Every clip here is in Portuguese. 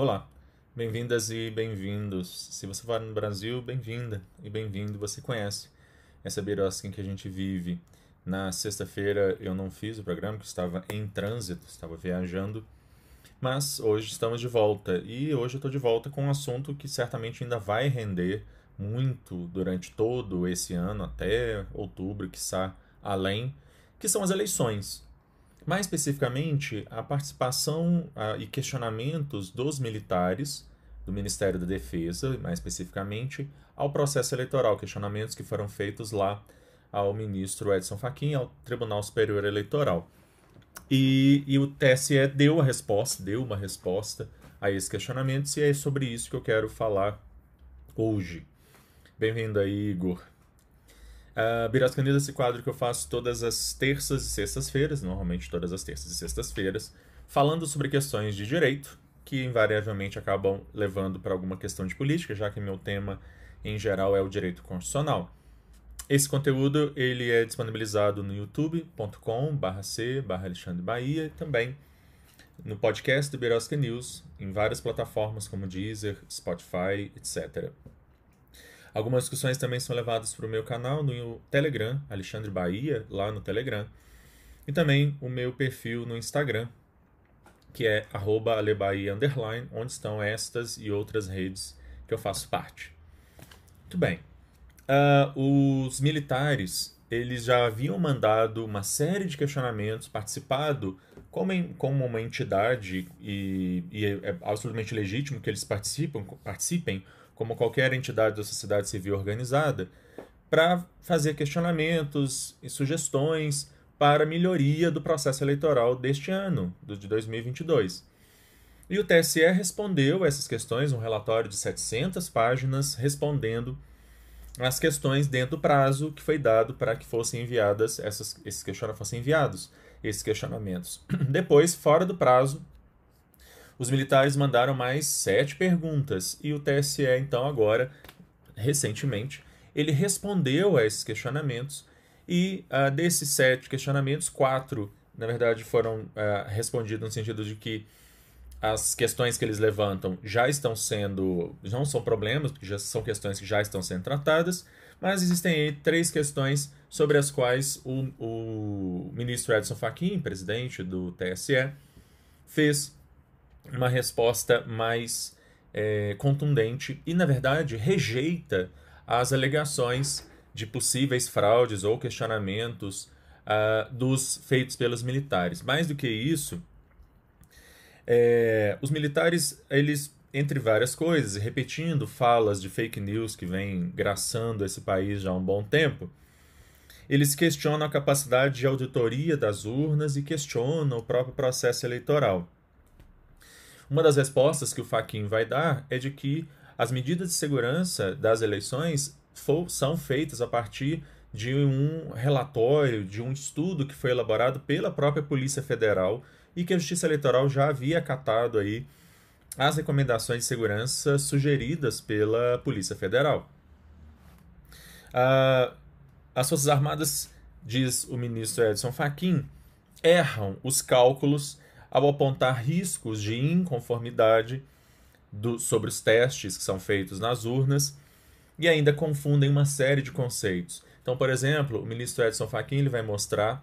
Olá, bem-vindas e bem-vindos. Se você for no Brasil, bem-vinda e bem-vindo. Você conhece essa birosca em que a gente vive. Na sexta-feira eu não fiz o programa, que estava em trânsito, estava viajando. Mas hoje estamos de volta e hoje eu estou de volta com um assunto que certamente ainda vai render muito durante todo esse ano, até outubro, quiçá além, que são as eleições. Mais especificamente, a participação e questionamentos dos militares do Ministério da Defesa, mais especificamente, ao processo eleitoral, questionamentos que foram feitos lá ao ministro Edson Fachin, ao Tribunal Superior Eleitoral. E, e, o TSE deu a resposta, deu uma resposta a esses questionamentos, e é sobre isso que eu quero falar hoje. Bem-vindo aí, Igor. Uh, é esse quadro que eu faço todas as terças e sextas-feiras, normalmente todas as terças e sextas-feiras, falando sobre questões de direito, que invariavelmente acabam levando para alguma questão de política, já que meu tema em geral é o direito constitucional. Esse conteúdo ele é disponibilizado no youtube.com/c Alexandre Bahia e também no podcast do Birosca News, em várias plataformas como Deezer, Spotify, etc. Algumas discussões também são levadas para o meu canal no Telegram, Alexandre Bahia, lá no Telegram, e também o meu perfil no Instagram, que é alebaia, onde estão estas e outras redes que eu faço parte. Muito bem. Uh, os militares eles já haviam mandado uma série de questionamentos, participado como, em, como uma entidade, e, e é, é absolutamente legítimo que eles participam, participem, como qualquer entidade da sociedade civil organizada, para fazer questionamentos e sugestões para melhoria do processo eleitoral deste ano, do de 2022. E o TSE respondeu essas questões, um relatório de 700 páginas, respondendo as questões dentro do prazo que foi dado para que fossem enviadas essas, esses questionamentos fossem enviados esses questionamentos. Depois, fora do prazo, os militares mandaram mais sete perguntas e o TSE então agora recentemente ele respondeu a esses questionamentos e uh, desses sete questionamentos, quatro, na verdade, foram uh, respondidos no sentido de que as questões que eles levantam já estão sendo. não são problemas, porque já são questões que já estão sendo tratadas, mas existem aí três questões sobre as quais o, o ministro Edson Fachin, presidente do TSE, fez uma resposta mais é, contundente e, na verdade, rejeita as alegações de possíveis fraudes ou questionamentos uh, dos feitos pelos militares. Mais do que isso, é, os militares, eles, entre várias coisas, repetindo falas de fake news que vem graçando esse país já há um bom tempo, eles questionam a capacidade de auditoria das urnas e questionam o próprio processo eleitoral. Uma das respostas que o Faquin vai dar é de que as medidas de segurança das eleições são feitas a partir de um relatório, de um estudo que foi elaborado pela própria Polícia Federal e que a Justiça Eleitoral já havia acatado aí as recomendações de segurança sugeridas pela Polícia Federal. Ah, as Forças Armadas, diz o ministro Edson Fachin, erram os cálculos ao apontar riscos de inconformidade do, sobre os testes que são feitos nas urnas e ainda confundem uma série de conceitos. Então, por exemplo, o ministro Edson Fachin ele vai mostrar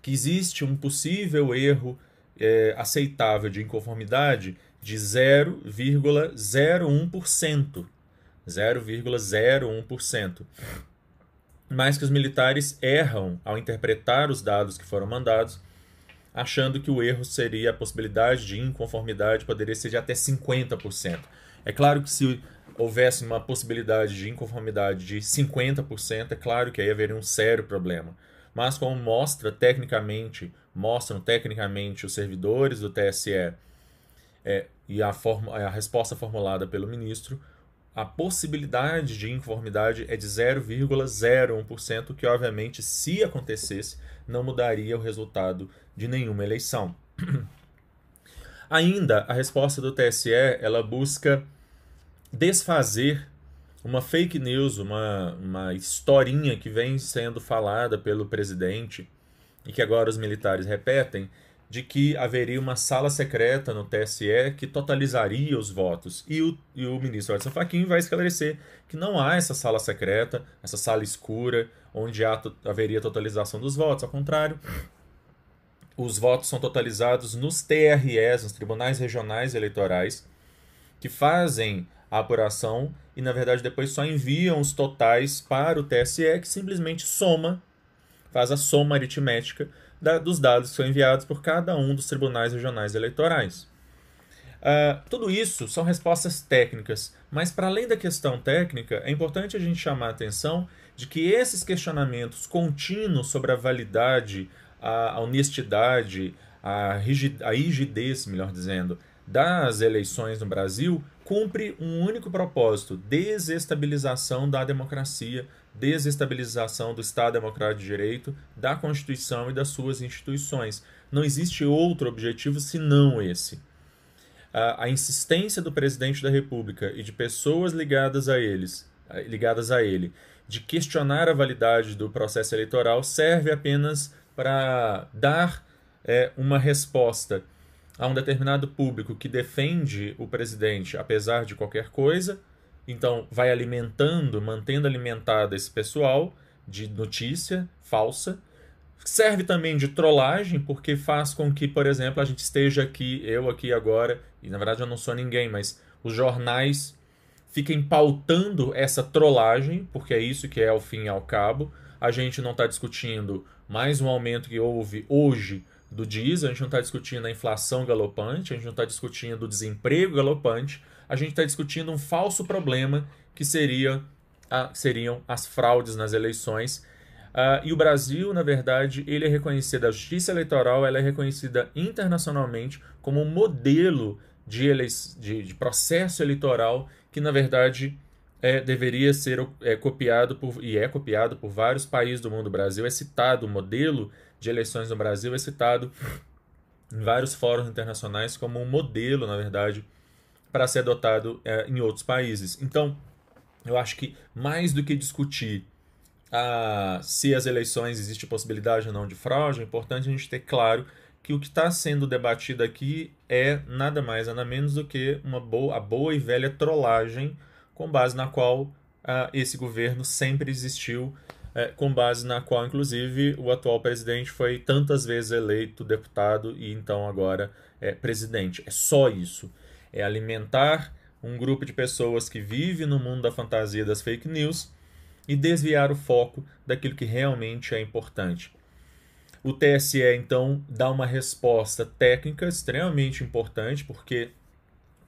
que existe um possível erro é, aceitável de inconformidade de 0,01%. 0,01%. Mas que os militares erram ao interpretar os dados que foram mandados achando que o erro seria a possibilidade de inconformidade poderia ser de até 50%. É claro que se houvesse uma possibilidade de inconformidade de 50%, é claro que aí haveria um sério problema. Mas como mostra tecnicamente, mostram tecnicamente os servidores do TSE é, e a, forma, a resposta formulada pelo ministro, a possibilidade de inconformidade é de 0,01%, que obviamente, se acontecesse, não mudaria o resultado de nenhuma eleição. Ainda, a resposta do TSE ela busca desfazer uma fake news, uma, uma historinha que vem sendo falada pelo presidente e que agora os militares repetem, de que haveria uma sala secreta no TSE que totalizaria os votos. E o, e o ministro Edson Fachin vai esclarecer que não há essa sala secreta, essa sala escura, onde há, haveria totalização dos votos. Ao contrário, os votos são totalizados nos TREs, nos Tribunais Regionais Eleitorais, que fazem a apuração e, na verdade, depois só enviam os totais para o TSE, que simplesmente soma, faz a soma aritmética da, dos dados que são enviados por cada um dos tribunais regionais eleitorais. Uh, tudo isso são respostas técnicas, mas para além da questão técnica, é importante a gente chamar a atenção de que esses questionamentos contínuos sobre a validade, a, honestidade, a, rigid, a rigidez, melhor dizendo, das eleições no Brasil cumpre um único propósito: desestabilização da democracia, desestabilização do Estado Democrático de Direito, da Constituição e das suas instituições. Não existe outro objetivo senão esse. A, insistência do presidente da República e de pessoas ligadas a eles, ligadas a ele, de questionar a validade do processo eleitoral serve apenas para dar é, uma resposta a um determinado público que defende o presidente apesar de qualquer coisa, então vai alimentando, mantendo alimentado esse pessoal de notícia falsa. Serve também de trollagem, porque faz com que, por exemplo, a gente esteja aqui, eu aqui agora, e na verdade eu não sou ninguém, mas os jornais fiquem pautando essa trollagem, porque é isso que é ao fim e ao cabo. A gente não está discutindo mais um aumento que houve hoje do diesel, a gente não está discutindo a inflação galopante, a gente não está discutindo o desemprego galopante, a gente está discutindo um falso problema que seria a, seriam as fraudes nas eleições. Uh, e o Brasil, na verdade, ele é reconhecido, a justiça eleitoral ela é reconhecida internacionalmente como um modelo de, de, de processo eleitoral que, na verdade, é, deveria ser é, copiado por, e é copiado por vários países do mundo. O Brasil é citado, o modelo de eleições no Brasil é citado em vários fóruns internacionais como um modelo, na verdade, para ser adotado é, em outros países. Então, eu acho que mais do que discutir ah, se as eleições existe possibilidade ou não de fraude, é importante a gente ter claro que o que está sendo debatido aqui é nada mais, nada menos do que uma boa, a boa e velha trollagem com base na qual ah, esse governo sempre existiu é, com base na qual, inclusive, o atual presidente foi tantas vezes eleito deputado e então agora é presidente. É só isso. É alimentar um grupo de pessoas que vive no mundo da fantasia das fake news e desviar o foco daquilo que realmente é importante. O TSE, então, dá uma resposta técnica extremamente importante, porque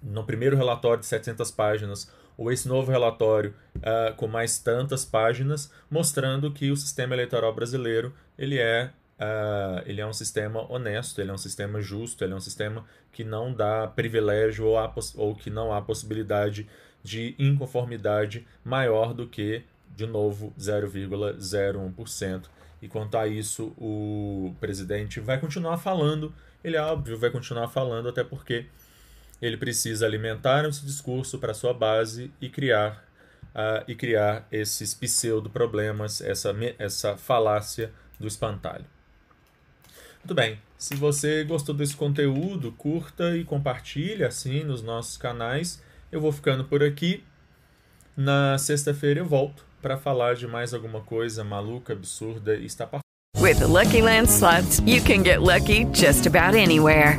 no primeiro relatório de 700 páginas ou esse novo relatório uh, com mais tantas páginas, mostrando que o sistema eleitoral brasileiro ele é, uh, ele é um sistema honesto, ele é um sistema justo, ele é um sistema que não dá privilégio ou, ou que não há possibilidade de inconformidade maior do que, de novo, 0,01%. E quanto a isso, o presidente vai continuar falando, ele é óbvio, vai continuar falando, até porque ele precisa alimentar esse discurso para sua base e criar uh, e criar esses pseudo problemas, essa essa falácia do espantalho. Muito bem. Se você gostou desse conteúdo, curta e compartilhe assim nos nossos canais. Eu vou ficando por aqui. Na sexta-feira eu volto para falar de mais alguma coisa maluca, absurda e está With Lucky Land slots, you can get lucky just about anywhere.